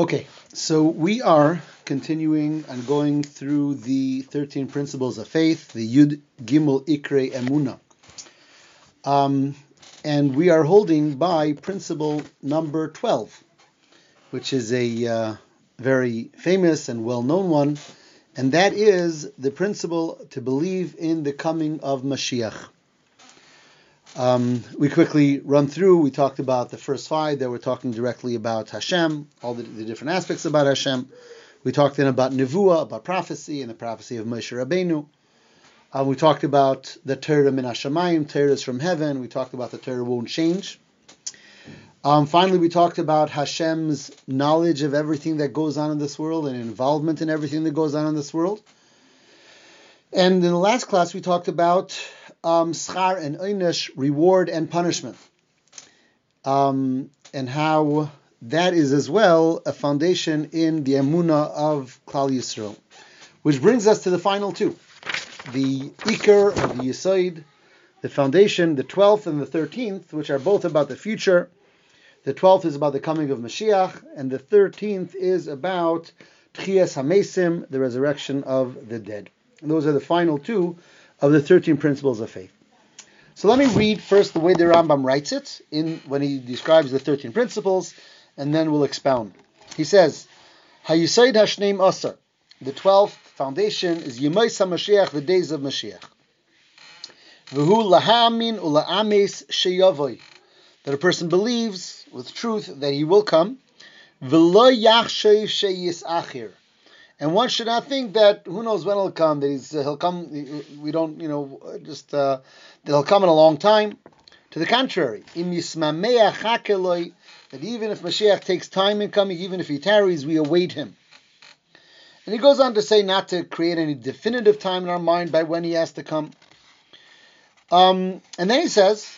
Okay, so we are continuing and going through the 13 principles of faith, the Yud Gimel Ikre Emuna. Um, and we are holding by principle number 12, which is a uh, very famous and well known one, and that is the principle to believe in the coming of Mashiach. Um, we quickly run through. We talked about the first five that we're talking directly about Hashem, all the, the different aspects about Hashem. We talked then about Nevuah, about prophecy, and the prophecy of Moshe Rabbeinu. Uh, we talked about the Torah min Hashemayim, Torah is from heaven. We talked about the Torah won't change. Um, finally, we talked about Hashem's knowledge of everything that goes on in this world and involvement in everything that goes on in this world. And in the last class, we talked about um, schar and einish, reward and punishment, um, and how that is as well a foundation in the emuna of Klal Yisrael, which brings us to the final two, the ikar or the yisoid, the foundation, the twelfth and the thirteenth, which are both about the future. The twelfth is about the coming of Mashiach, and the thirteenth is about Tchias Hamesim, the resurrection of the dead. And those are the final two of the 13 principles of faith. So let me read first the way the Rambam writes it in when he describes the 13 principles, and then we'll expound. He says, Hayusaid Hashneim Asar. The 12th foundation is Yemais HaMashiach, the days of Mashiach. V'hu lahamin ula'ames sheyavoy. That a person believes with truth that he will come. V'lo yachshay sheyis achir and one should not think that who knows when he'll come. That he's uh, he'll come. We don't, you know, just uh, that he'll come in a long time. To the contrary, Yismael, Chakeloi, that even if Mashiach takes time in coming, even if he tarries, we await him. And he goes on to say not to create any definitive time in our mind by when he has to come. Um, and then he says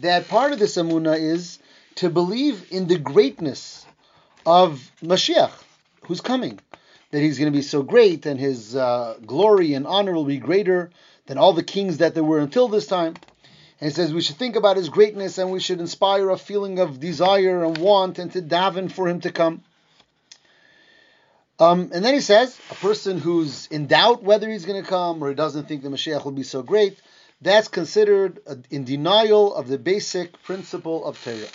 that part of this amuna is to believe in the greatness of Mashiach, who's coming that he's going to be so great and his uh, glory and honor will be greater than all the kings that there were until this time. And he says we should think about his greatness and we should inspire a feeling of desire and want and to daven for him to come. Um, and then he says a person who's in doubt whether he's going to come or he doesn't think the Mashiach will be so great, that's considered in denial of the basic principle of Torah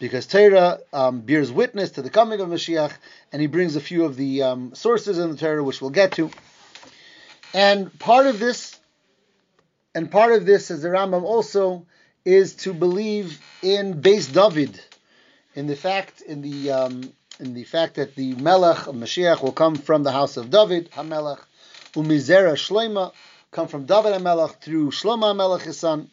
because Torah um, bears witness to the coming of Mashiach, and he brings a few of the um, sources in the Torah, which we'll get to. And part of this, and part of this, as the Rambam also, is to believe in Beis David, in the fact, in the um, in the fact that the Melech of Mashiach will come from the house of David, Hamelech, Umizera Shloima, come from David Hamelech through Shlomo Hamelech, his son.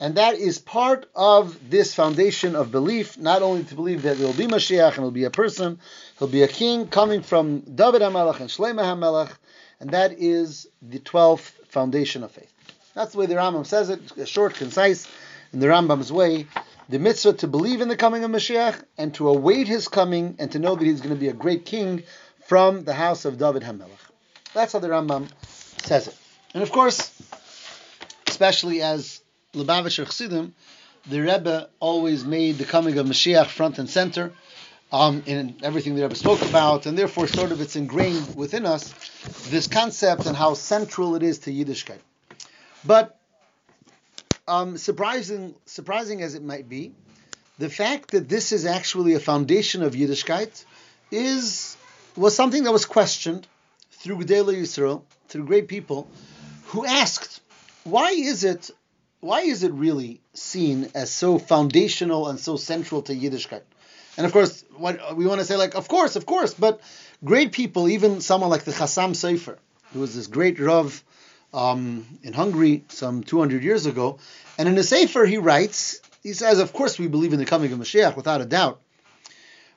And that is part of this foundation of belief, not only to believe that there will be Mashiach and he'll be a person, he'll be a king coming from David HaMelech and Shlomo HaMelech, and that is the 12th foundation of faith. That's the way the Rambam says it, short, concise, in the Rambam's way. The mitzvah to believe in the coming of Mashiach and to await his coming and to know that he's going to be a great king from the house of David HaMelech. That's how the Rambam says it. And of course, especially as Lubavitcher Chassidim, the Rebbe always made the coming of Mashiach front and center um, in everything the Rebbe spoke about, and therefore, sort of, it's ingrained within us this concept and how central it is to Yiddishkeit. But um, surprising, surprising as it might be, the fact that this is actually a foundation of Yiddishkeit is was something that was questioned through Gedolei Yisrael, through great people, who asked, why is it why is it really seen as so foundational and so central to Yiddishkeit? And of course, what we want to say, like, of course, of course, but great people, even someone like the Chassam Sofer, who was this great Rav um, in Hungary some 200 years ago, and in the Sefer he writes, he says, of course, we believe in the coming of Mashiach without a doubt,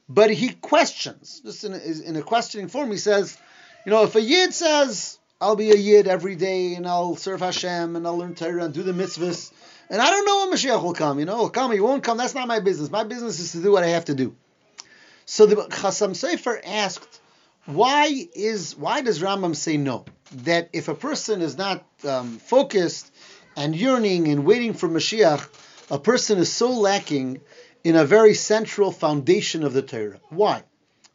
but he questions, just in a, in a questioning form, he says, you know, if a Yid says, I'll be a Yid every day and I'll serve Hashem and I'll learn Torah and do the mitzvahs. And I don't know when Mashiach will come. You know, he'll come, he won't come. That's not my business. My business is to do what I have to do. So the Chassam Sofer asked, why is why does Rambam say no? That if a person is not um, focused and yearning and waiting for Mashiach, a person is so lacking in a very central foundation of the Torah. Why?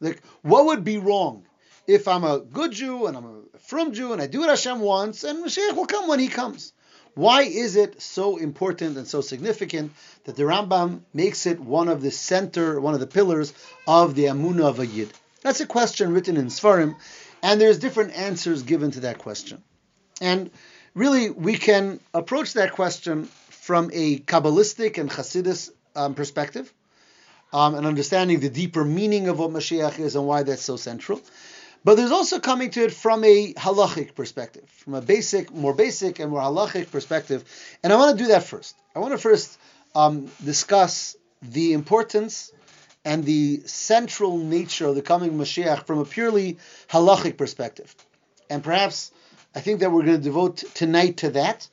Like, what would be wrong if I'm a good Jew and I'm a frum Jew and I do what Hashem wants, and Mashiach will come when he comes? Why is it so important and so significant that the Rambam makes it one of the center, one of the pillars of the Amunah of a Yid? That's a question written in Sfarim, and there's different answers given to that question. And really, we can approach that question from a Kabbalistic and Hasidus um, perspective, um, and understanding the deeper meaning of what Mashiach is and why that's so central. But there's also coming to it from a halachic perspective, from a basic, more basic and more halachic perspective. And I want to do that first. I want to first um, discuss the importance and the central nature of the coming Mashiach from a purely halachic perspective. And perhaps I think that we're going to devote tonight to that.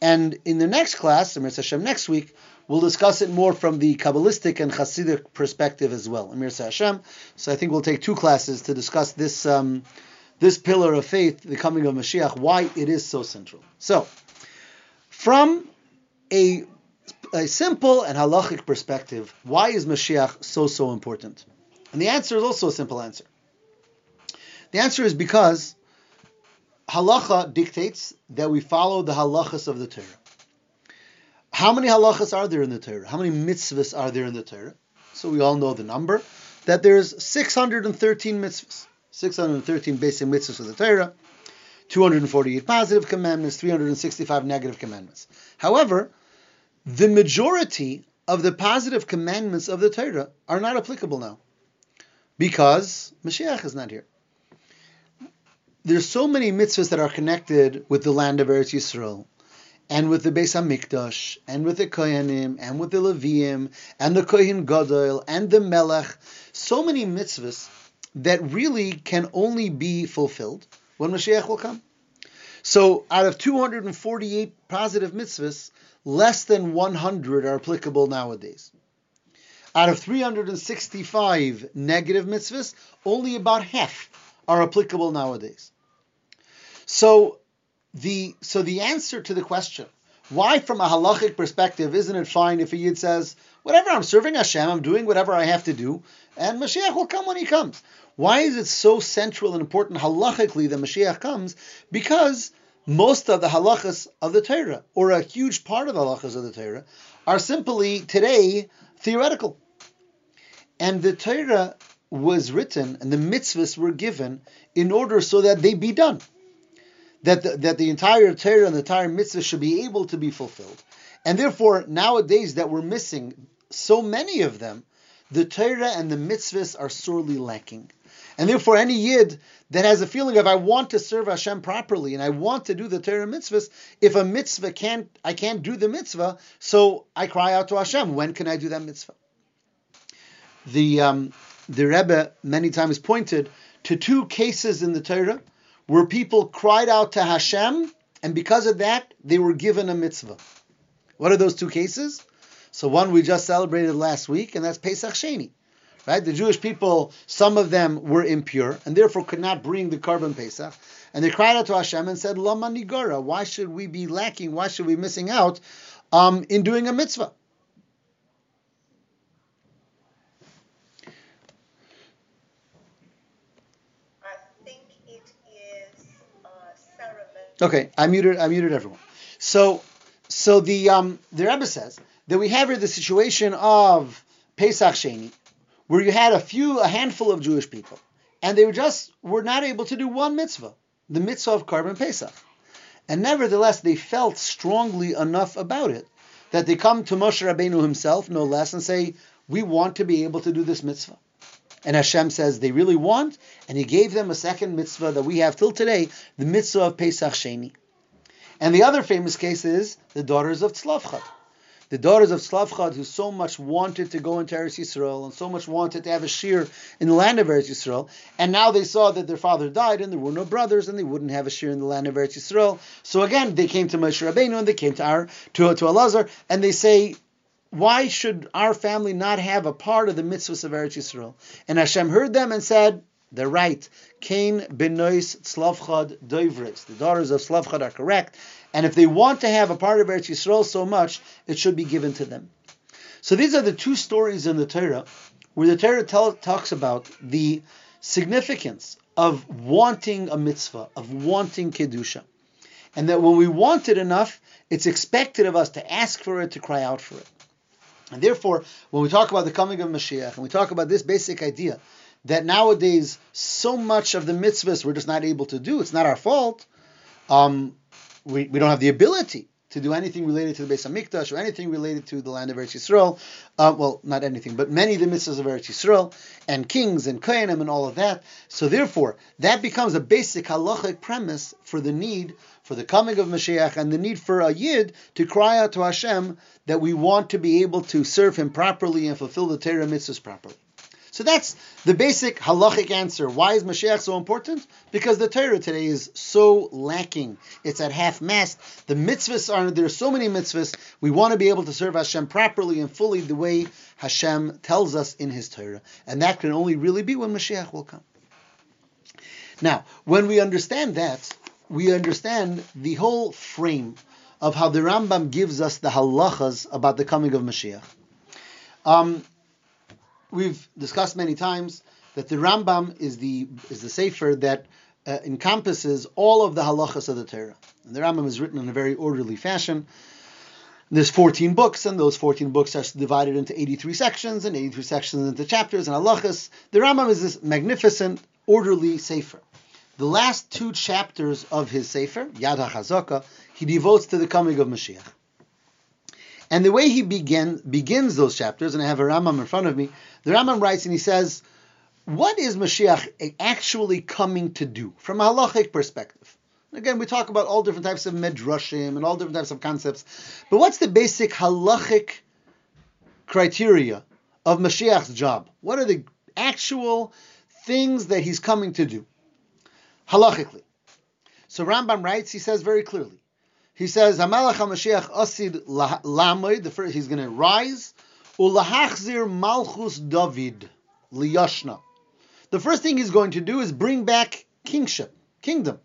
And in the next class, the Amir Hashem, next week, we'll discuss it more from the Kabbalistic and Hasidic perspective as well. Amir Hashem. So I think we'll take two classes to discuss this um, this pillar of faith, the coming of Mashiach, why it is so central. So, from a a simple and halachic perspective, why is Mashiach so, so important? And the answer is also a simple answer. The answer is because halacha dictates that we follow the halachas of the Torah. How many halachas are there in the Torah? How many mitzvahs are there in the Torah? So we all know the number, that there's 613 mitzvahs. 613 basic mitzvahs of the Torah, 248 positive commandments, 365 negative commandments. However, the majority of the positive commandments of the Torah are not applicable now because Mashiach is not here. There's so many mitzvahs that are connected with the land of Eretz Yisrael, and with the Beis Hamikdash, and with the Kohanim, and with the Leviim, and the Kohen Gadol, and the Melech. So many mitzvahs that really can only be fulfilled when Mashiach will come. So, out of 248 positive mitzvahs, less than 100 are applicable nowadays. Out of 365 negative mitzvahs, only about half are applicable nowadays. So the so the answer to the question, why from a halachic perspective isn't it fine if a yid says, whatever I'm serving Hashem, I'm doing whatever I have to do, and Mashiach will come when he comes. Why is it so central and important halachically that Mashiach comes? Because most of the halachas of the Torah, or a huge part of the halachas of the Torah, are simply today theoretical. And the Torah was written and the mitzvahs were given in order so that they be done. That the, that the entire Torah and the entire mitzvah should be able to be fulfilled. And therefore, nowadays that we're missing so many of them, the Torah and the mitzvahs are sorely lacking. And therefore, any yid that has a feeling of I want to serve Hashem properly and I want to do the Torah mitzvahs, if a mitzvah can't, I can't do the mitzvah, so I cry out to Hashem. When can I do that mitzvah? The um, the Rebbe many times pointed to two cases in the Torah where people cried out to Hashem, and because of that, they were given a mitzvah. What are those two cases? So one we just celebrated last week, and that's Pesach Sheni. Right? The Jewish people, some of them were impure and therefore could not bring the korban Pesach. And they cried out to Hashem and said, Lama Nigara, why should we be lacking? Why should we be missing out um, in doing a mitzvah? Uh, okay, I muted. I muted everyone. So, so the um, the Rebbe says that we have here the situation of Pesach Sheni, where you had a few, a handful of Jewish people, and they were just were not able to do one mitzvah, the mitzvah of korban Pesach. And nevertheless, they felt strongly enough about it that they come to Moshe Rabbeinu himself, no less, and say, "We want to be able to do this mitzvah." And Hashem says they really want, and He gave them a second mitzvah that we have till today, the mitzvah of Pesach Sheni. And the other famous case is the daughters of Tzlafchat the daughters of Slavchad, who so much wanted to go into Eretz Yisrael and so much wanted to have a shear in the land of Eretz Yisrael, and now they saw that their father died and there were no brothers and they wouldn't have a shear in the land of Eretz Yisrael. So again, they came to Moshe Rabbeinu and they came to our to to Elazar and they say, why should our family not have a part of the mitzvahs of Eretz Yisrael? And Hashem heard them and said, they're right. Cain benois Slavchad doivres. The daughters of Slavchad are correct. And if they want to have a part of Eretz Yisrael so much, it should be given to them. So these are the two stories in the Torah where the Torah tell, talks about the significance of wanting a mitzvah, of wanting kedusha, and that when we want it enough, it's expected of us to ask for it, to cry out for it. And therefore, when we talk about the coming of Mashiach, and we talk about this basic idea that nowadays so much of the mitzvahs we're just not able to do, it's not our fault. Um, we, we don't have the ability to do anything related to the Beis Hamikdash or anything related to the land of Eretz Yisrael. Uh, well, not anything, but many of the mitzvahs of Eretz Yisrael and kings and kohenim and all of that. So therefore, that becomes a basic halachic premise for the need for the coming of Mashiach and the need for a yid to cry out to Hashem that we want to be able to serve Him properly and fulfill the Torah mitzvahs properly. So that's the basic halachic answer. Why is Mashiach so important? Because the Torah today is so lacking. It's at half mast. The mitzvahs are there are so many mitzvahs. We want to be able to serve Hashem properly and fully the way Hashem tells us in His Torah, and that can only really be when Mashiach will come. Now, when we understand that, we understand the whole frame of how the Rambam gives us the halachas about the coming of Mashiach. Um, we've discussed many times that the Rambam is the is the sefer that uh, encompasses all of the halachas of the Torah. And the Rambam is written in a very orderly fashion. There's 14 books, and those 14 books are divided into 83 sections, and 83 sections into chapters and halachas. The Rambam is this magnificent, orderly sefer. The last two chapters of his sefer, Yad HaChazaka, he devotes to the coming of Mashiach. And the way he begin, begins those chapters, and I have a Rambam in front of me, the Rambam writes and he says, what is Mashiach actually coming to do from a halachic perspective? Again, we talk about all different types of medrashim and all different types of concepts, but what's the basic halachic criteria of Mashiach's job? What are the actual things that he's coming to do halachically? So Rambam writes, he says very clearly, he says, Hamelach HaMashiach Asid Lamoid, the first, he's going to rise, Ulahachzir Malchus David Liyashna. The first thing he's going to do is bring back kingship, kingdom.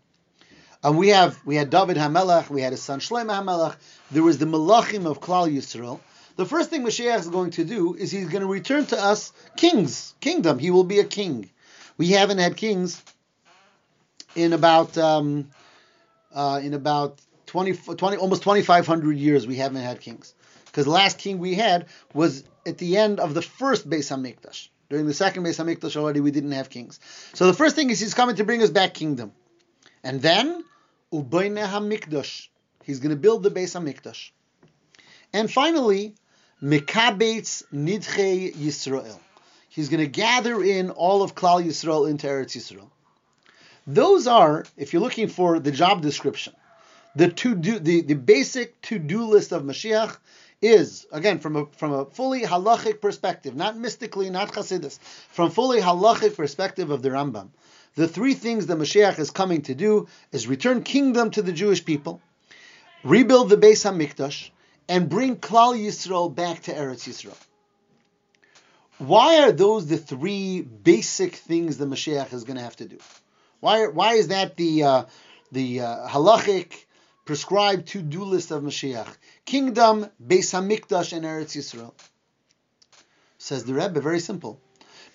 And we have we had David Hamelach, we had his son Shlomo Hamelach. There was the Malachim of Klal Yisrael. The first thing Mashiach is going to do is he's going to return to us kings, kingdom. He will be a king. We haven't had kings in about um, uh, in about 20, 20 almost 2,500 years we haven't had kings. Because the last king we had was at the end of the first Beis HaMikdash. During the second Beis HaMikdash already we didn't have kings. So the first thing is he's coming to bring us back kingdom. And then, Ubayne HaMikdash. He's going to build the Beis HaMikdash. And finally, Mekabetz Nidche Yisrael. He's going to gather in all of Klal Yisrael into Eretz Yisrael. Those are, if you're looking for the job description, the to do the, the basic to do list of Mashiach is again from a from a fully halachic perspective, not mystically, not Chassidus, from fully halachic perspective of the Rambam. The three things that Mashiach is coming to do is return kingdom to the Jewish people, rebuild the Beis Hamikdash, and bring Klal Yisrael back to Eretz Yisrael. Why are those the three basic things the Mashiach is going to have to do? Why, why is that the uh, the uh, halachic prescribed to-do list of Mashiach. Kingdom, Beis Hamikdash, and Eretz Yisrael. Says the Rebbe, very simple.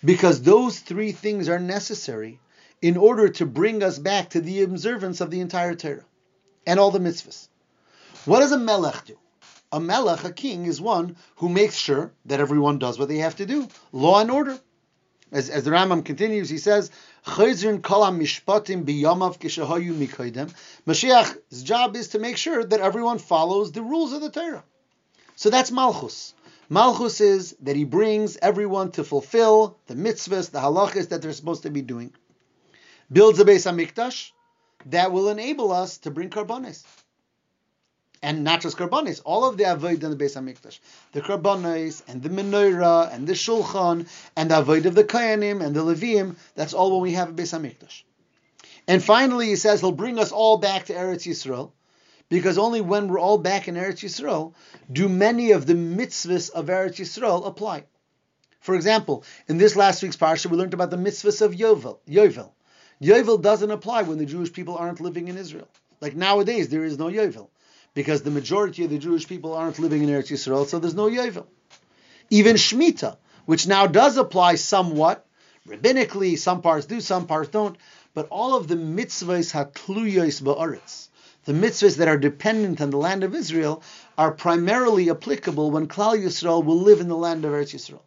Because those three things are necessary in order to bring us back to the observance of the entire Torah and all the mitzvahs. What does a melech do? A melech, a king, is one who makes sure that everyone does what they have to do. Law and order. As, as the Rambam continues, he says, Mashiach's job is to make sure that everyone follows the rules of the Torah. So that's Malchus. Malchus is that he brings everyone to fulfill the mitzvahs, the halachas that they're supposed to be doing. Builds a Beis Mikdash, that will enable us to bring karbonis and not just karbonis, all of the avoid in the Beis Hamikdash, the karbonis and the menorah and the shulchan and the avoid of the koyanim and the leviim. That's all when we have a Beis Hamikdash. And finally, he says he'll bring us all back to Eretz Yisrael, because only when we're all back in Eretz Yisrael do many of the mitzvahs of Eretz Yisrael apply. For example, in this last week's parsha, we learned about the mitzvahs of Yovel. Yovel. Yovel doesn't apply when the Jewish people aren't living in Israel. Like nowadays, there is no Yovel because the majority of the Jewish people aren't living in Eretz Yisrael, so there's no Yovel. Even Shemitah, which now does apply somewhat, rabbinically, some parts do, some parts don't, but all of the mitzvahs hatluyos ba'aretz, the mitzvahs that are dependent on the land of Israel, are primarily applicable when Klal Yisrael will live in the land of Eretz Yisrael.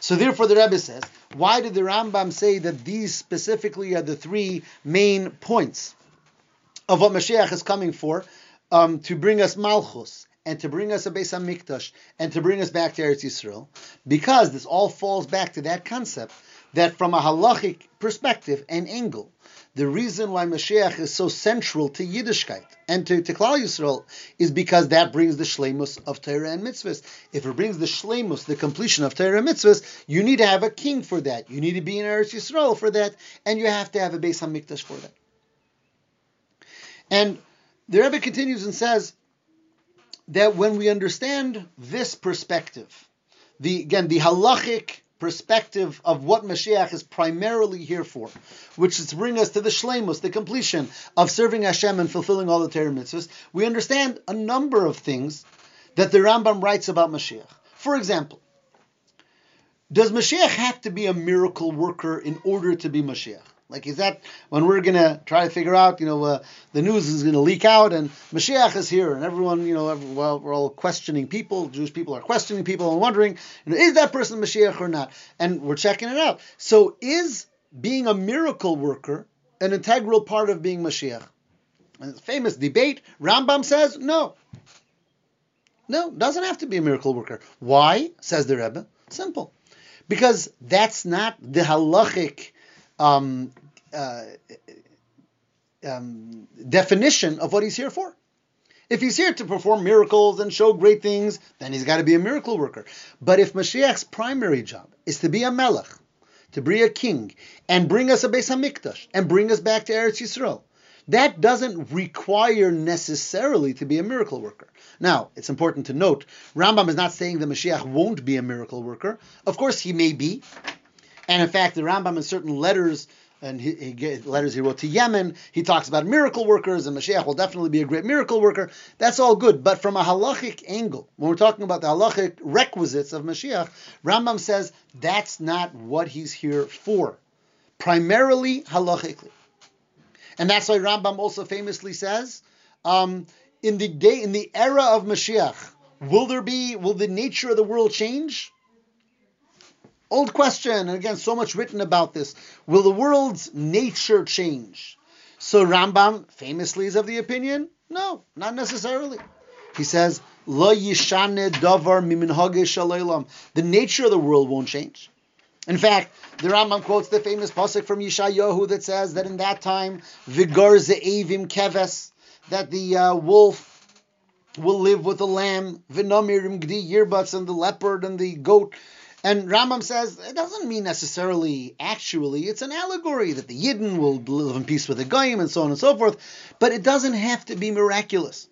So therefore, the Rebbe says, why did the Rambam say that these specifically are the three main points of what Mashiach is coming for, um, to bring us Malchus and to bring us a Beis Hamikdash and to bring us back to Eretz Yisrael? Because this all falls back to that concept that from a halachic perspective and angle, the reason why Mashiach is so central to Yiddishkeit and to, to Klal Yisrael is because that brings the shlemus of Torah and mitzvahs. If it brings the shlemus, the completion of Torah and mitzvahs, you need to have a king for that. You need to be in Eretz Yisrael for that, and you have to have a Beis Hamikdash for that. And the Rebbe continues and says that when we understand this perspective, the again the halachic perspective of what Mashiach is primarily here for, which is to bring us to the shlemus, the completion of serving Hashem and fulfilling all the Torah mitzvahs, we understand a number of things that the Rambam writes about Mashiach. For example, does Mashiach have to be a miracle worker in order to be Mashiach? Like, is that when we're going to try to figure out, you know, uh, the news is going to leak out and Mashiach is here and everyone, you know, every, well, we're all questioning people, Jewish people are questioning people and wondering, you know, is that person Mashiach or not? And we're checking it out. So, is being a miracle worker an integral part of being Mashiach? And a famous debate. Rambam says no. No, doesn't have to be a miracle worker. Why? Says the Rebbe. Simple. Because that's not the halachic um, uh, um, definition of what he's here for. If he's here to perform miracles and show great things, then he's got to be a miracle worker. But if Mashiach's primary job is to be a melech, to be a king, and bring us a Beis Hamikdash, and bring us back to Eretz Yisrael, that doesn't require necessarily to be a miracle worker. Now, it's important to note, Rambam is not saying that Mashiach won't be a miracle worker. Of course, he may be. And in fact, the Rambam in certain letters and he, he, letters he wrote to Yemen, he talks about miracle workers, and Mashiach will definitely be a great miracle worker. That's all good. But from a halachic angle, when we're talking about the halachic requisites of Mashiach, Rambam says that's not what he's here for. Primarily halachically. And that's why Rambam also famously says, um, in the day, in the era of Mashiach, will there be, will the nature of the world change? Old question, and again, so much written about this. Will the world's nature change? So Rambam famously is of the opinion, no, not necessarily. He says, Lo yishane davar The nature of the world won't change. In fact, the Rambam quotes the famous pasuk from Yeshayahu that says that in that time, Vigar ze'evim keves, that the uh, wolf will live with the lamb, Vinamirim gdi yirbuts, and the leopard and the goat and Rambam says it doesn't mean necessarily actually, it's an allegory that the Yidden will live in peace with the Goyim and so on and so forth, but it doesn't have to be miraculous.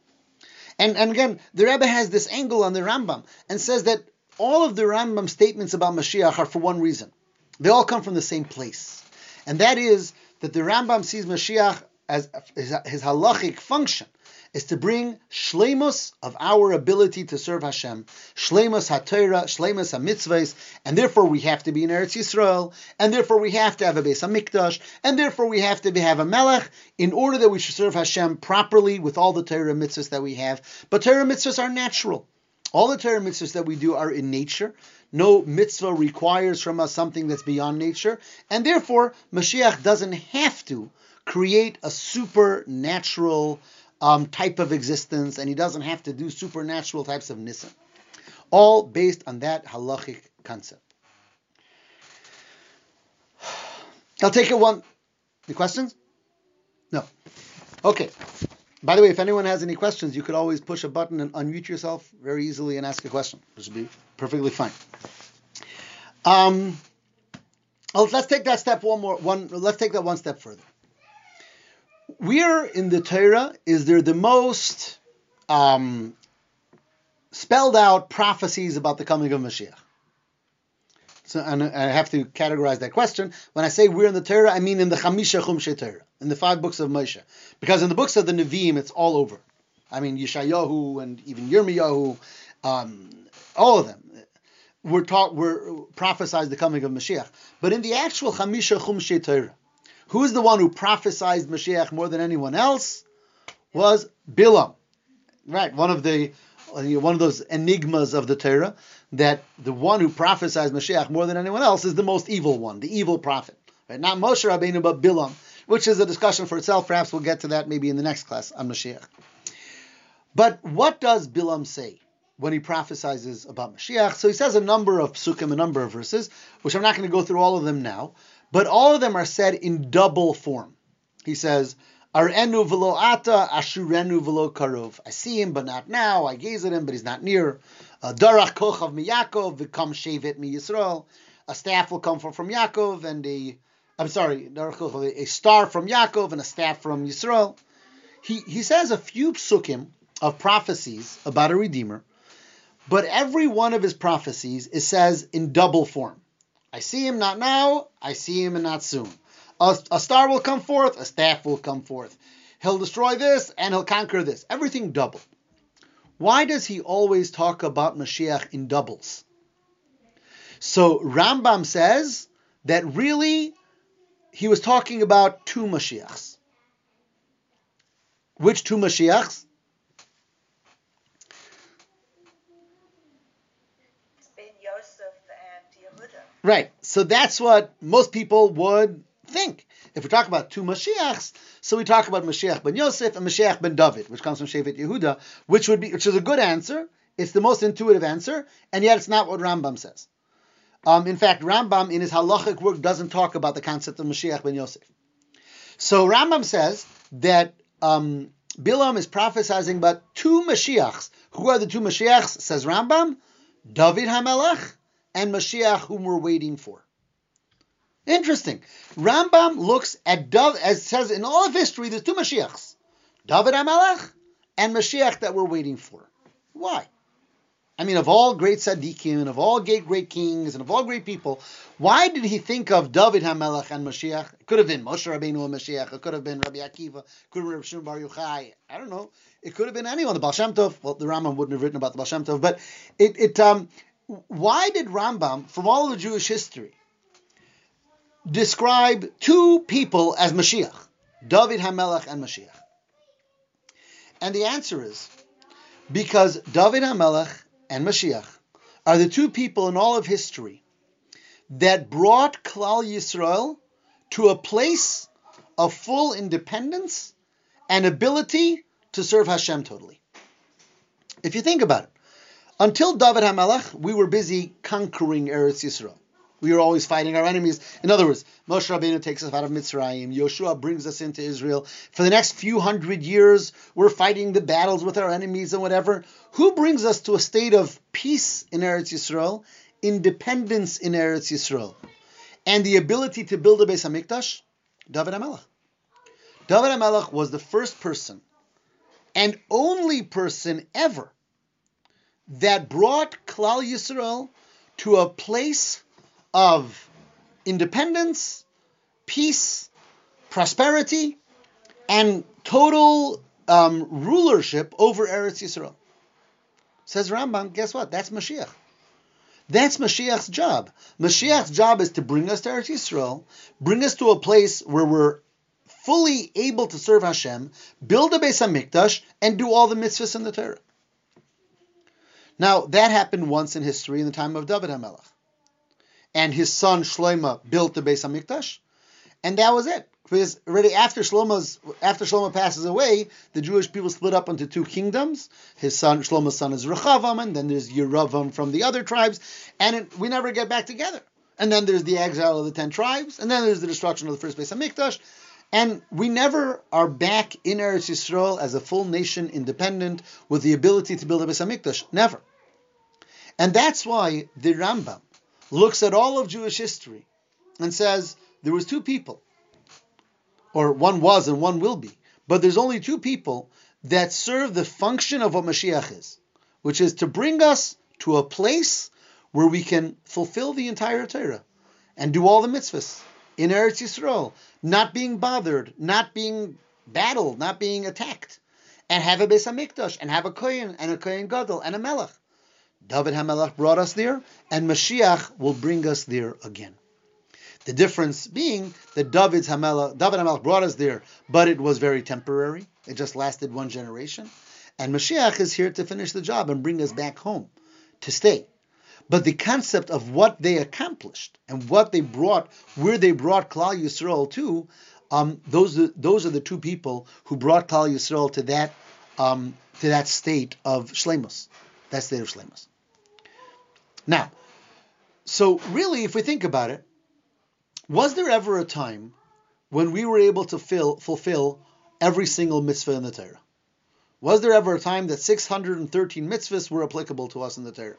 And, and again, the Rebbe has this angle on the Rambam and says that all of the Rambam statements about Mashiach are for one reason. They all come from the same place. And that is that the Rambam sees Mashiach as his, his halachic function is to bring shlemus of our ability to serve Hashem, shlemus haTorah, shlemus hamitzvahs, and therefore we have to be in Eretz Yisrael, and therefore we have to have a Beis Hamikdash, and therefore we have to have a Melech in order that we should serve Hashem properly with all the Torah mitzvahs that we have. But Torah mitzvahs are natural. All the Torah mitzvahs that we do are in nature. No mitzvah requires from us something that's beyond nature, and therefore Mashiach doesn't have to create a supernatural um, type of existence, and he doesn't have to do supernatural types of nisan. All based on that halachic concept. I'll take it one. Any questions? No. Okay. By the way, if anyone has any questions, you could always push a button and unmute yourself very easily and ask a question, which would be perfectly fine. Um, let's take that step one more. One. Let's take that one step further where in the Torah is there the most um, spelled out prophecies about the coming of Mashiach? So, and I have to categorize that question. When I say we're in the Torah, I mean in the Chamisha Chumshe Torah, in the five books of Moshe. Because in the books of the Nevi'im, it's all over. I mean, Yeshayahu and even Yirmiyahu, um, all of them. were taught were prophesied the coming of Mashiach. But in the actual Chamisha Chumshei Torah, who's the one who prophesied Mashiach more than anyone else? Was Bilam, right? One of the one of those enigmas of the Torah that the one who prophesies Mashiach more than anyone else is the most evil one, the evil prophet. Right? Not Moshe Rabbeinu, but Bilam, which is a discussion for itself. Perhaps we'll get to that maybe in the next class on Mashiach. But what does Bilam say when he prophesies about Mashiach? So he says a number of psukim, a number of verses, which I'm not going to go through all of them now, but all of them are said in double form. He says, Arenu velo ata, ashurenu velo karov. I see him, but not now. I gaze at him, but he's not near. Darach kochav mi Yaakov, v'kam shevet mi Yisrael. A staff will come from, from Yaakov, and a, I'm sorry, a star from Yaakov and a staff from Yisrael. He, he says a few psukim of prophecies about a redeemer, but every one of his prophecies it says in double form. I see him not now, I see him and not soon. A, a star will come forth, a staff will come forth. He'll destroy this and he'll conquer this. Everything double. Why does he always talk about Mashiach in doubles? So Rambam says that really he was talking about two Mashiachs. Which two Mashiachs? Right. So that's what most people would think. If we talk about two Mashiachs, so we talk about Mashiach ben Yosef and Mashiach ben David, which comes from Shevet Yehuda, which would be which is a good answer. It's the most intuitive answer, and yet it's not what Rambam says. Um, in fact, Rambam in his halachic work doesn't talk about the concept of Mashiach ben Yosef. So Rambam says that um, Bilam is prophesying about two Mashiachs. Who are the two Mashiachs? Says Rambam, David Hamelach and Mashiach whom we're waiting for. Interesting. Rambam looks at David, as says in all of history, there's two Mashiachs. David HaMelech and Mashiach that we're waiting for. Why? I mean, of all great tzaddikim and of all great great kings and of all great people, why did he think of David Hamelech and Mashiach? It could have been Moshe Rabbeinu and Mashiach. It could have been Rabbi Akiva. It could have been Rabbi Shimon Bar Yochai. I don't know. It could have been anyone. The Baal Tov. Well, the Rambam wouldn't have written about the Baal Tov, but it, it um, why did Rambam, from all of Jewish history, describe two people as Mashiach, David Hamelech and Mashiach? And the answer is because David Hamelech and Mashiach are the two people in all of history that brought Klal Yisrael to a place of full independence and ability to serve Hashem totally. If you think about it, until David HaMelech, we were busy conquering Eretz Yisrael. We were always fighting our enemies. In other words, Moshe Rabbeinu takes us out of Mitzrayim. Yoshua brings us into Israel. For the next few hundred years, we're fighting the battles with our enemies and whatever. Who brings us to a state of peace in Eretz Yisrael, independence in Eretz Yisrael, and the ability to build a Beis Hamikdash? David HaMelech. David HaMelech was the first person and only person ever that brought Klal Yisrael to a place of independence, peace, prosperity, and total um, rulership over Eretz Yisrael. Says Rambam, guess what? That's Mashiach. That's Mashiach's job. Mashiach's job is to bring us to Eretz Yisrael, bring us to a place where we're fully able to serve Hashem, build a Beis Hamikdash, and do all the mitzvahs in the Torah. Now, that happened once in history in the time of David HaMelech. And his son Shlomo built the Beis HaMikdash, and that was it. Because already after Shlomo's after Shlomo passes away, the Jewish people split up into two kingdoms. His son Shlomo's son is Rechavam, and then there's Yeravam from the other tribes, and it, we never get back together. And then there's the exile of the ten tribes, and then there's the destruction of the first Beis Hamikdash, and we never are back in Eretz Yisrael as a full nation, independent, with the ability to build a Beis Hamikdash. Never. And that's why the Rambam looks at all of Jewish history and says there was two people, or one was and one will be, but there's only two people that serve the function of what Mashiach is, which is to bring us to a place where we can fulfill the entire Torah and do all the mitzvahs in Eretz Yisrael, not being bothered, not being battled, not being attacked, and have a Beis Hamikdash, and have a Kohen, and a Kohen Gadol, and a Melech. David Hamelach brought us there, and Mashiach will bring us there again. The difference being that David's Hamelach, David Hamelach brought us there, but it was very temporary. It just lasted one generation. And Mashiach is here to finish the job and bring us back home, to stay. But the concept of what they accomplished and what they brought, where they brought Klal Yisrael to, um, those are, those are the two people who brought Klal Yisrael to that um, to that state of shlemus, that state of shlemus. Now, so really, if we think about it, was there ever a time when we were able to fill, fulfill every single mitzvah in the Torah? Was there ever a time that 613 mitzvahs were applicable to us in the Torah?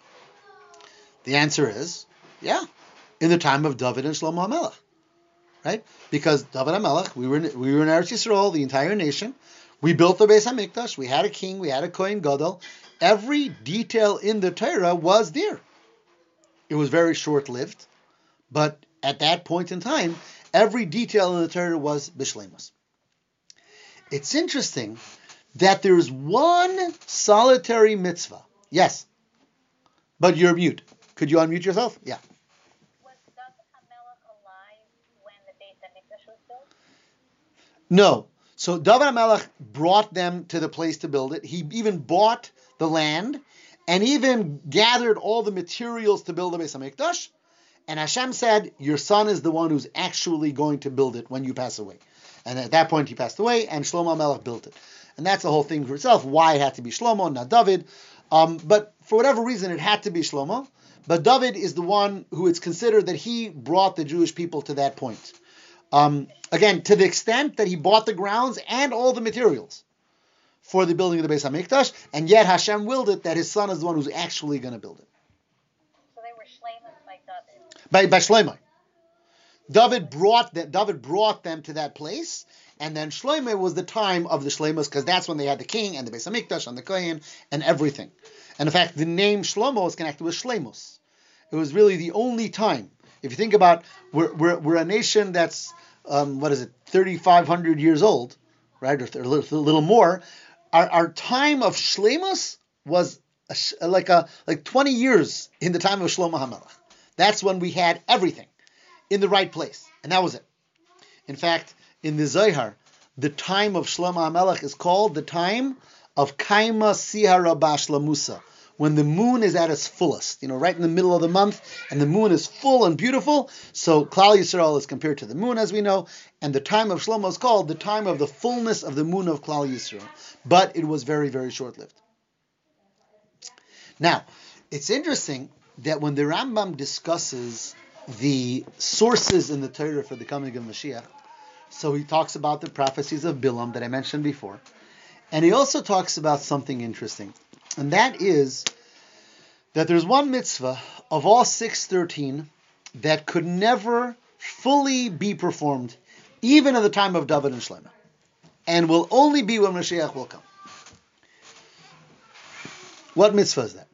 The answer is, yeah, in the time of David and Shlomo HaMelech, right? Because David HaMelech, we were in, we were in Eretz Yisrael, the entire nation. We built the Beis Hamikdash. We had a king. We had a Kohen Gadol. Every detail in the Torah was there. It was very short-lived, but at that point in time, every detail in the Torah was bishlemus. It's interesting that there's one solitary mitzvah. Yes, but you're mute. Could you unmute yourself? Yeah. Was David HaMelech alive when the Beit HaMikdash was built? No. So David HaMelech brought them to the place to build it. He even bought the land and even gathered all the materials to build the Beis HaMikdash. And Hashem said, Your son is the one who's actually going to build it when you pass away. And at that point, he passed away, and Shlomo Melech built it. And that's the whole thing for itself why it had to be Shlomo, not David. Um, but for whatever reason, it had to be Shlomo. But David is the one who it's considered that he brought the Jewish people to that point. Um, again, to the extent that he bought the grounds and all the materials for the building of the Beis Hamikdash, and yet Hashem willed it that his son is the one who's actually going to build it. So they were shlemus by David. by, by Shlomo. David brought that David brought them to that place, and then Shlomo was the time of the Shlemus because that's when they had the king and the Beis Hamikdash and the Kohen and everything. And in fact, the name Shlomo is connected with Shlemus. It was really the only time. If you think about, we're, we're, we're a nation that's um, what is it, 3,500 years old, right, or a little, a little more. Our, our time of Shlemus was a, like a like 20 years in the time of Shlomo HaMelech. That's when we had everything in the right place, and that was it. In fact, in the Zohar, the time of Shlomo HaMelech is called the time of Kaima Sihara Bashlamusa, when the moon is at its fullest, you know, right in the middle of the month, and the moon is full and beautiful. So Klal Yisrael is compared to the moon, as we know, and the time of Shlomo is called the time of the fullness of the moon of Klal Yisrael. But it was very, very short-lived. Now, it's interesting that when the Rambam discusses the sources in the Torah for the coming of Mashiach, so he talks about the prophecies of Bilam that I mentioned before, and he also talks about something interesting, and that is that there's one mitzvah of all 613 that could never fully be performed, even in the time of David and Shlomo, and will only be when Mashiach will come. What mitzvah is that?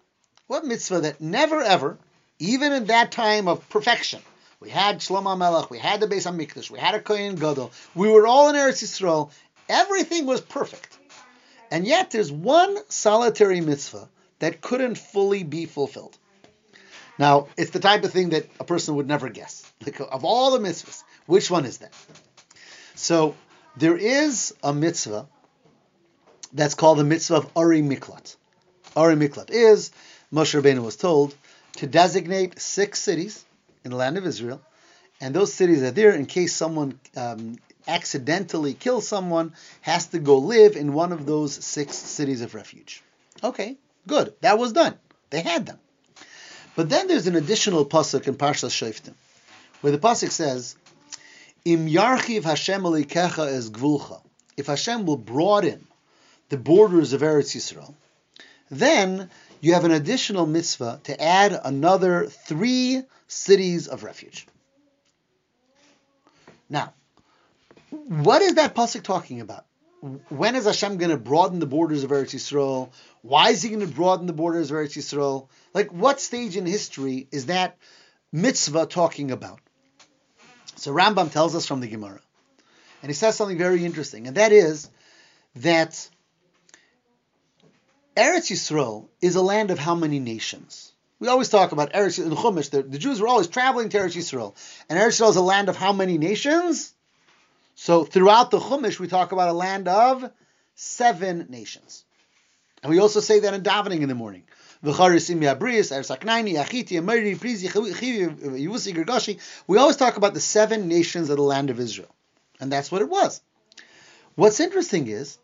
What mitzvah that never ever, even in that time of perfection, we had Shlomo Melech, we had the Beis Hamikdash, we had a Kohen Gadol, we were all in Eretz Yisrael, everything was perfect. And yet there's one solitary mitzvah that couldn't fully be fulfilled. Now, it's the type of thing that a person would never guess. Like, of all the mitzvahs, which one is that? So, there is a mitzvah that's called the mitzvah of Ari Miklat. Ari Miklat is, Moshe Rabbeinu was told, to designate six cities in the land of Israel, and those cities are there in case someone um, accidentally kills someone, has to go live in one of those six cities of refuge. Okay, good. That was done. They had them. But then there's an additional pasuk in Parshas Shoftim, where the pasuk says, "Im yarchiv Hashem es gvulcha." If Hashem will broaden the borders of Eretz Yisrael, then you have an additional mitzvah to add another three cities of refuge. Now, what is that pasuk talking about? When is Hashem going to broaden the borders of Eretz Yisrael? Why is He going to broaden the borders of Eretz Yisrael? Like, what stage in history is that mitzvah talking about? So Rambam tells us from the Gemara, and he says something very interesting, and that is that Eretz Yisrael is a land of how many nations? We always talk about Eretz in Chumash. The, the Jews were always traveling to Eretz Yisrael, and Eretz Yisrael is a land of how many nations? So throughout the Chumash, we talk about a land of seven nations, and we also say that in davening in the morning. We always talk about the seven nations of the land of Israel, and that's what it was. What's interesting is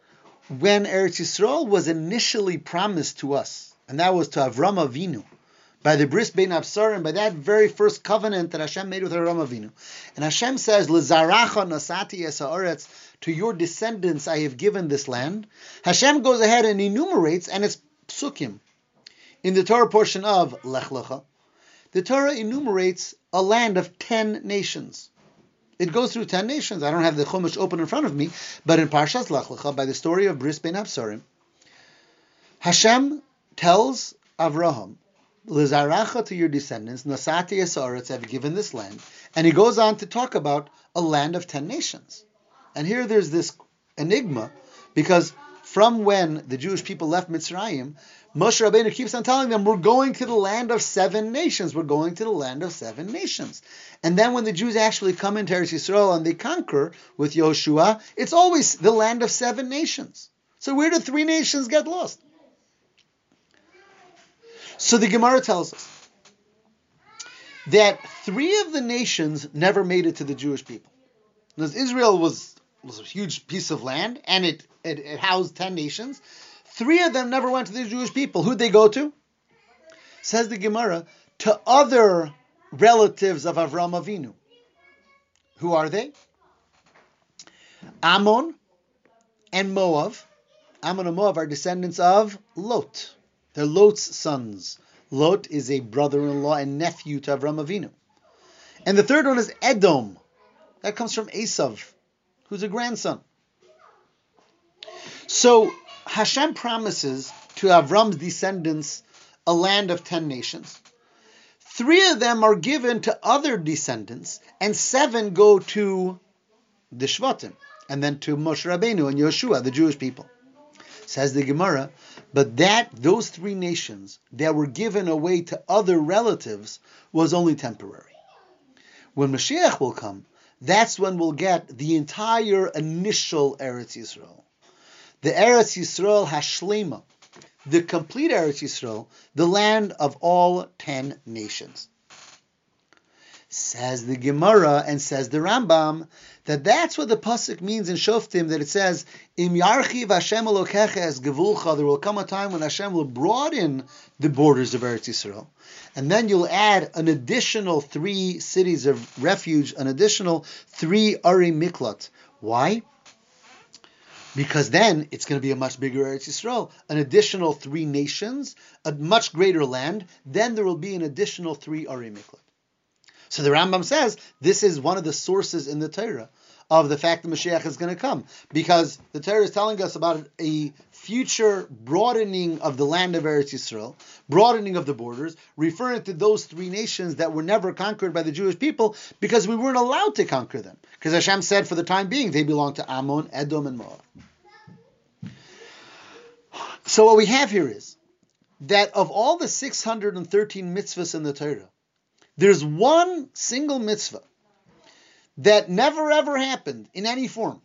when Eretz Yisrael was initially promised to us, and that was to Avram Avinu, by the Bris Bein Absarim, by that very first covenant that Hashem made with Avram Avinu. And Hashem says, L'zaracha nasati es to your descendants I have given this land. Hashem goes ahead and enumerates, and it's psukim. In the Torah portion of Lech Lecha, the Torah enumerates a land of ten nations. It goes through ten nations. I don't have the Chumash open in front of me, but in Parshas Lech Lecha, by the story of Bris Bein Absarim, Hashem tells Avraham Lizaracha to your descendants, Nasati Esaretz have given this land. And he goes on to talk about a land of ten nations. And here there's this enigma, because from when the Jewish people left Mitzrayim, Moshe Rabbeinu keeps on telling them, we're going to the land of seven nations. We're going to the land of seven nations. And then when the Jews actually come into Eretz Yisrael and they conquer with Yoshua, it's always the land of seven nations. So where do three nations get lost? So the Gemara tells us that three of the nations never made it to the Jewish people. Because Israel was, was a huge piece of land and it, it, it housed 10 nations. Three of them never went to the Jewish people. Who'd they go to? Says the Gemara, to other relatives of Avram Avinu. Who are they? Ammon and Moab. Ammon and Moab are descendants of Lot. They're Lot's sons. Lot is a brother-in-law and nephew to Avram Avinu. And the third one is Edom. That comes from Esav, who's a grandson. So Hashem promises to Avram's descendants a land of ten nations. Three of them are given to other descendants, and seven go to the Shvatim, and then to Moshe Rabbeinu and Yeshua, the Jewish people. Says the Gemara, but that those three nations that were given away to other relatives was only temporary. When Mashiach will come, that's when we'll get the entire initial Eretz Yisrael. The Eretz Yisrael Hashlema, the complete Eretz Yisrael, the land of all ten nations. Says the Gemara and says the Rambam that that's what the pasuk means in Shoftim that it says Im Yarchiv Hashem Elokecha as Gevulcha. There will come a time when Hashem will broaden the borders of Eretz Yisrael, and then you'll add an additional three cities of refuge, an additional three Ari Miklat. Why? Because then it's going to be a much bigger Eretz Yisrael, an additional three nations, a much greater land. Then there will be an additional three Ari Miklat. So the Rambam says this is one of the sources in the Torah of the fact that Mashiach is going to come, because the Torah is telling us about a future broadening of the land of Eretz Yisrael, broadening of the borders, referring to those three nations that were never conquered by the Jewish people because we weren't allowed to conquer them. Because Hashem said for the time being they belong to Ammon, Edom, and Moab. So what we have here is that of all the 613 mitzvahs in the Torah, there's one single mitzvah that never ever happened in any form,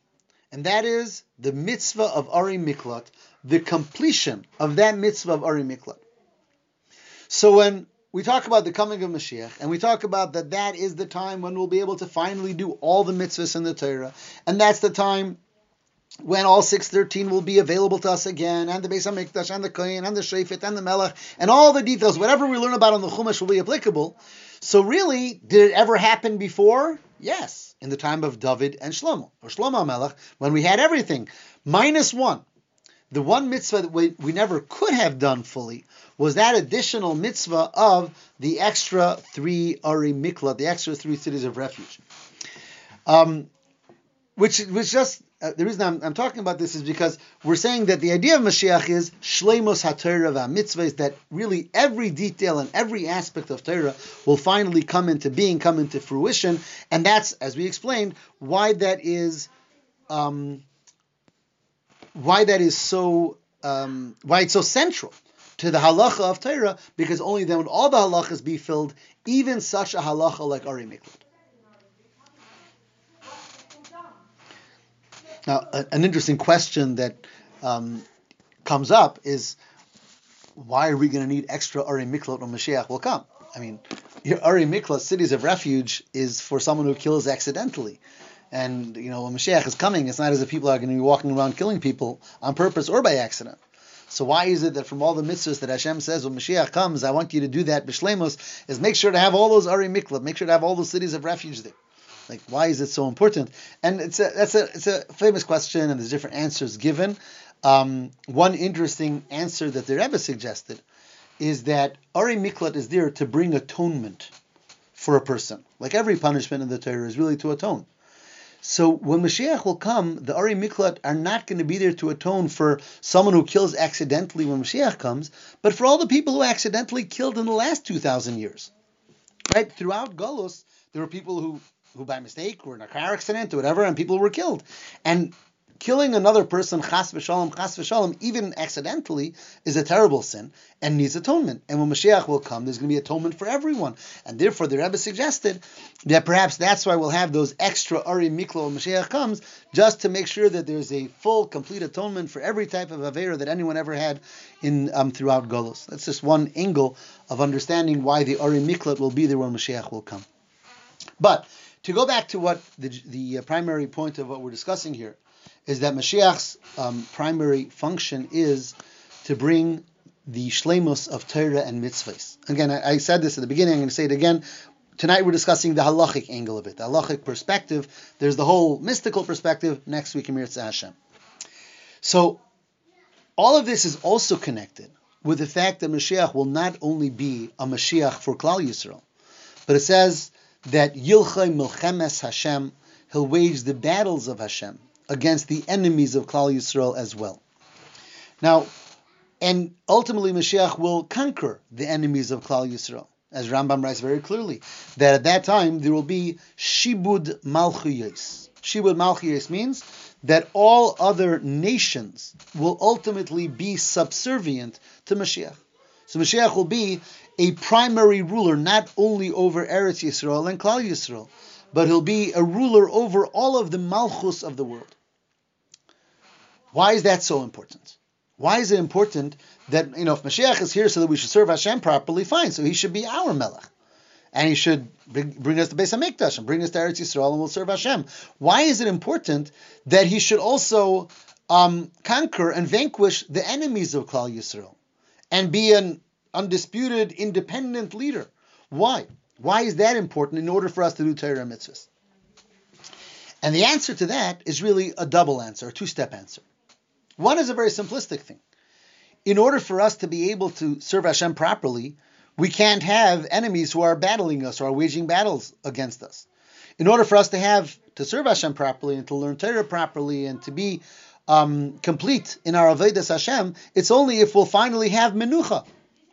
and that is the mitzvah of Ari Miklat, the completion of that mitzvah of Ari Miklat. So when we talk about the coming of Mashiach, and we talk about that that is the time when we'll be able to finally do all the mitzvahs in the Torah, and that's the time when all 613 will be available to us again, and the Beis HaMikdash, and the Kohen, and the Shefet, and the Melech, and all the details, whatever we learn about on the Chumash will be applicable. So really, did it ever happen before? Yes, in the time of David and Shlomo, or Shlomo Melech, when we had everything. Minus one. The one mitzvah that we, we never could have done fully was that additional mitzvah of the extra three Ari Mikla, the extra three cities of refuge. Um, which which just uh, the reason I'm, I'm, talking about this is because we're saying that the idea of Mashiach is shleimos haTorah mitzvah is that really every detail and every aspect of Torah will finally come into being, come into fruition, and that's, as we explained, why that is, um, why that is so um, why it's so central to the halacha of Torah, because only then would all the halachas be filled, even such a halacha like Ari Miklat. Now, a, an interesting question that um, comes up is why are we going to need extra Ari Miklat when Mashiach will come? I mean, your Ari Miklat, cities of refuge, is for someone who kills accidentally. And, you know, when Mashiach is coming, it's not as if people are going to be walking around killing people on purpose or by accident. So why is it that from all the mitzvahs that Hashem says when Mashiach comes, I want you to do that b'shlemos, is make sure to have all those Ari Miklat, make sure to have all those cities of refuge there. Like, why is it so important? And it's a that's a it's a famous question, and there's different answers given. Um, one interesting answer that the Rebbe suggested is that Ari Miklat is there to bring atonement for a person. Like every punishment in the Torah is really to atone. So when Mashiach will come, the Ari Miklat are not going to be there to atone for someone who kills accidentally when Mashiach comes, but for all the people who accidentally killed in the last 2,000 years. Right? Throughout Golos, there were people who, who by mistake were in a car accident or whatever, and people were killed. And killing another person, chas v'shalom, chas v'shalom, even accidentally, is a terrible sin and needs atonement. And when Mashiach will come, there's going to be atonement for everyone. And therefore, the Rebbe suggested that perhaps that's why we'll have those extra Ari Miklo when Mashiach comes, just to make sure that there's a full, complete atonement for every type of Avera that anyone ever had in um, throughout Golos. That's just one angle of understanding why the Ari Miklat will be there when Mashiach will come. But to go back to what the, the uh, primary point of what we're discussing here, is that Mashiach's um, primary function is to bring the shlemus of Torah and mitzvahs. Again, I, I, said this at the beginning, I'm going to say it again. Tonight we're discussing the halachic angle of it, the halachic perspective. There's the whole mystical perspective. Next week, Amir Hashem. So, all of this is also connected with the fact that Mashiach will not only be a Mashiach for Klal Yisrael, but it says that Yilchay Milchemes Hashem, he'll wage the battles of Hashem against the enemies of Klal Yisrael as well. Now, and ultimately Mashiach will conquer the enemies of Klal Yisrael, as Rambam writes very clearly, that at that time there will be Shibud Malchuyos. Shibud Malchuyos means that all other nations will ultimately be subservient to Mashiach. So Mashiach will be a primary ruler not only over Eretz Yisrael and Klal Yisrael, but he'll be a ruler over all of the malchus of the world. Why is that so important? Why is it important that you know if Mashiach is here so that we should serve Hashem properly? Fine, so he should be our Melech, and he should bring, us to Beis Hamikdash and bring us to Eretz Yisrael, and we'll serve Hashem. Why is it important that he should also um, conquer and vanquish the enemies of Klal Yisrael and be an undisputed, independent leader? Why? Why is that important in order for us to do Torah mitzvahs? And the answer to that is really a double answer, a two-step answer. One is a very simplistic thing. In order for us to be able to serve Hashem properly, we can't have enemies who are battling us or are waging battles against us. In order for us to have to serve Hashem properly and to learn Torah properly and to be um, complete in our Avodas Hashem, it's only if we'll finally have menucha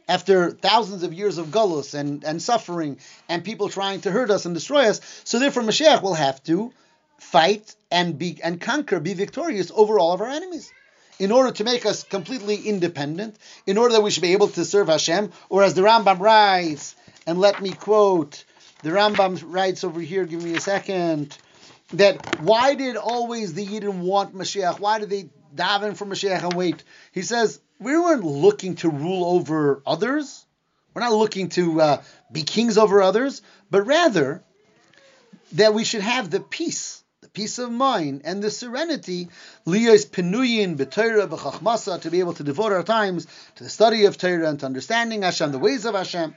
after thousands of years of gullus and, and suffering and people trying to hurt us and destroy us. So therefore, Mashiach will have to fight and be and conquer, be victorious over all of our enemies in order to make us completely independent, in order that we should be able to serve Hashem, or as the Rambam writes, and let me quote, the Rambam writes over here, give me a second, that why did always the Yidden want Mashiach? Why did they daven for Mashiach and wait? He says, we weren't looking to rule over others. We're not looking to uh, be kings over others, but rather that we should have the peace the peace of mind and the serenity, liyos penuyin b'Torah b'chachmasa, to be able to devote our times to the study of Torah and to understanding Hashem, the ways of Hashem.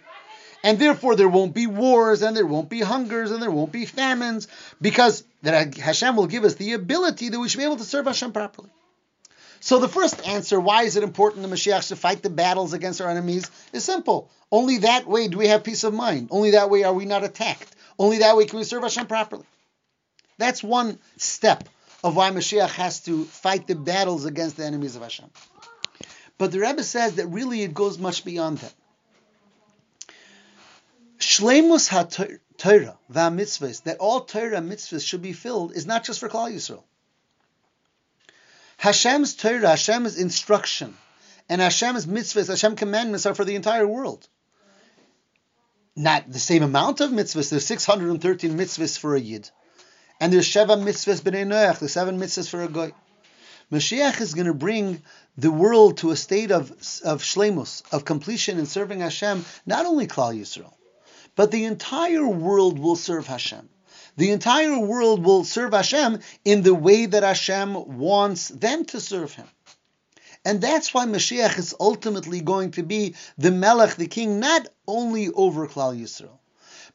And therefore there won't be wars and there won't be hungers and there won't be famines because that Hashem will give us the ability that we should be able to serve Hashem properly. So the first answer, why is it important the Mashiach to fight the battles against our enemies, is simple. Only that way do we have peace of mind. Only that way are we not attacked. Only that way can we serve Hashem properly. That's one step of why Mashiach has to fight the battles against the enemies of Hashem. But the Rebbe says that really it goes much beyond that. Shlemus ha-Torah, mitzvahs, that all Torah mitzvahs should be filled, is not just for Klal Yisrael. Hashem's Torah, Hashem's instruction and Hashem's mitzvahs, Hashem commandments are for the entire world. Not the same amount of mitzvahs. There's 613 mitzvahs for a yid, and there's Sheva mitzvahs b'nei Noach, the seven mitzvahs for a goy. Mashiach is going to bring the world to a state of of shlemus, of completion in serving Hashem. Not only Klal Yisrael, but the entire world will serve Hashem. The entire world will serve Hashem in the way that Hashem wants them to serve Him. And that's why Mashiach is ultimately going to be the Melech, the king, not only over Klal Yisrael,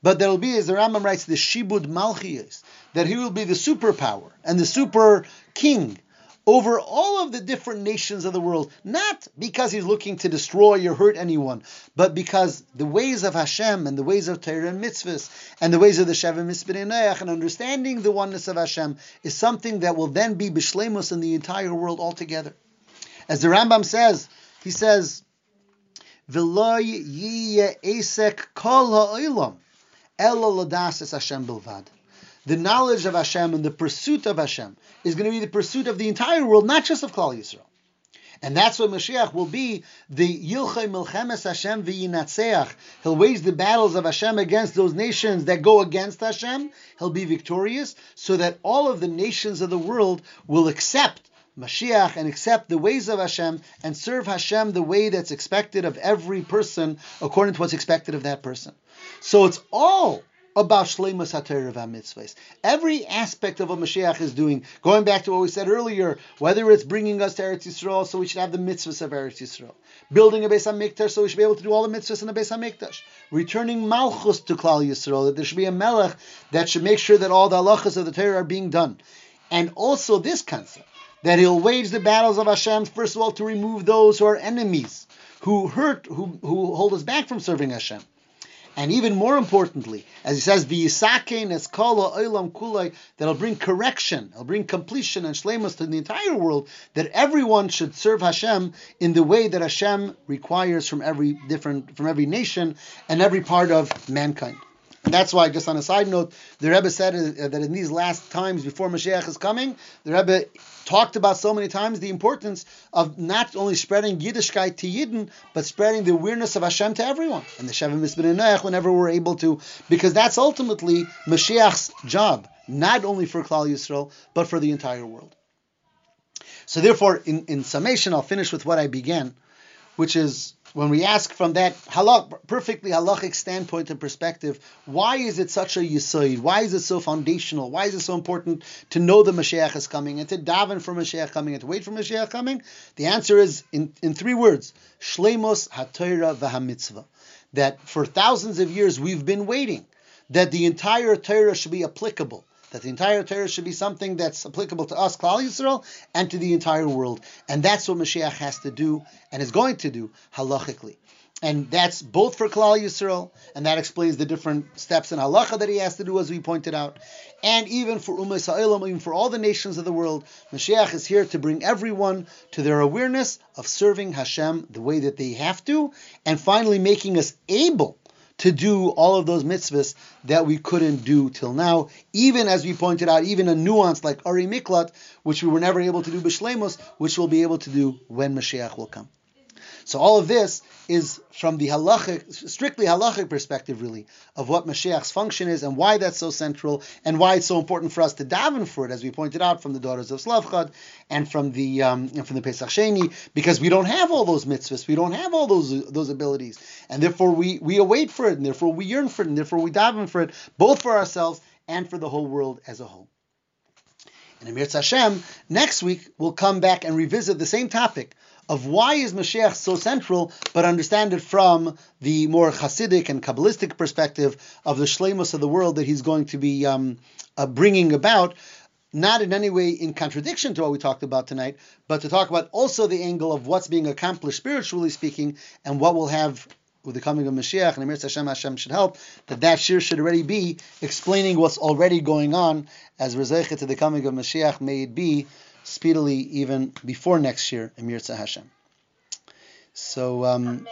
but there will be, as the Rambam writes, the Shibud Malchiyos, that he will be the superpower and the super king over all of the different nations of the world, not because he's looking to destroy or hurt anyone, but because the ways of Hashem and the ways of Torah and mitzvahs and the ways of the Shavim Mitzvah and understanding the oneness of Hashem is something that will then be bishlemus in the entire world altogether. As the Rambam says, he says, "V'loy yiyeh esek kol ha'olam ela ladasis Hashem bilvad." The knowledge of Hashem and the pursuit of Hashem is going to be the pursuit of the entire world, not just of Klal Yisrael. And that's what Mashiach will be the Yilchay Milchemes Hashem v'yinatzeach. He'll wage the battles of Hashem against those nations that go against Hashem. He'll be victorious, so that all of the nations of the world will accept Mashiach and accept the ways of Hashem and serve Hashem the way that's expected of every person according to what's expected of that person. So it's all about Shleimus HaTorah mitzvahs. Every aspect of what Mashiach is doing, going back to what we said earlier, whether it's bringing us to Eretz Yisrael, so we should have the mitzvahs of Eretz Yisrael, building a Beis HaMikdash, so we should be able to do all the mitzvahs in the Beis HaMikdash, returning Malchus to Klal Yisrael, that there should be a Melech that should make sure that all the halachas of the Torah are being done. And also this concept, that he'll wage the battles of Hashem, first of all, to remove those who are enemies, who hurt, who, who hold us back from serving Hashem. And even more importantly, as he says, "V'yisakein eskala olam kulay," that'll bring correction, it'll bring completion and shlemus to the entire world. That everyone should serve Hashem in the way that Hashem requires from every different, from every nation and every part of mankind. And that's why, just on a side note, the Rebbe said uh, that in these last times before Mashiach is coming, the Rebbe talked about so many times the importance of not only spreading Yiddishkeit to Yidden, but spreading the awareness of Hashem to everyone. And the Shavim Mitzvah whenever we're able to, because that's ultimately Mashiach's job, not only for Klal Yisrael, but for the entire world. So therefore, in, in summation, I'll finish with what I began, which is when we ask from that halach, perfectly halachic standpoint and perspective, why is it such a yisoid? Why is it so foundational? Why is it so important to know the Mashiach is coming and to daven for Mashiach coming and to wait for Mashiach coming? The answer is in, in three words: Shlemos haTorah v'hamitzvah. That for thousands of years we've been waiting that the entire Torah should be applicable that the entire Torah should be something that's applicable to us, Klal Yisrael, and to the entire world. And that's what Mashiach has to do and is going to do halachically. And that's both for Klal Yisrael, and that explains the different steps in halacha that he has to do, as we pointed out. And even for Umos Ha'olam, even for all the nations of the world, Mashiach is here to bring everyone to their awareness of serving Hashem the way that they have to, and finally making us able to do all of those mitzvahs that we couldn't do till now. Even as we pointed out, even a nuance like Ari Miklat, which we were never able to do Bishlemos, which we'll be able to do when Mashiach will come. So all of this is from the halachic, strictly halachic perspective, really, of what Mashiach's function is and why that's so central and why it's so important for us to daven for it, as we pointed out from the daughters of Tzlafchad and from the um, and from the Pesach Sheni, because we don't have all those mitzvahs, we don't have all those those abilities, and therefore we we await for it, and therefore we yearn for it, and therefore we daven for it, both for ourselves and for the whole world as a whole. And Amir Hashem, next week we'll come back and revisit the same topic of why is Mashiach so central, but understand it from the more Hasidic and Kabbalistic perspective of the Shleimus of the world that he's going to be um, uh, bringing about, not in any way in contradiction to what we talked about tonight, but to talk about also the angle of what's being accomplished spiritually speaking and what will have with the coming of Mashiach and Amir Hashem Hashem should help, that that shir should already be explaining what's already going on as Rezechet to the coming of Mashiach, may it be speedily even before next year, Emir Hashem. So, um,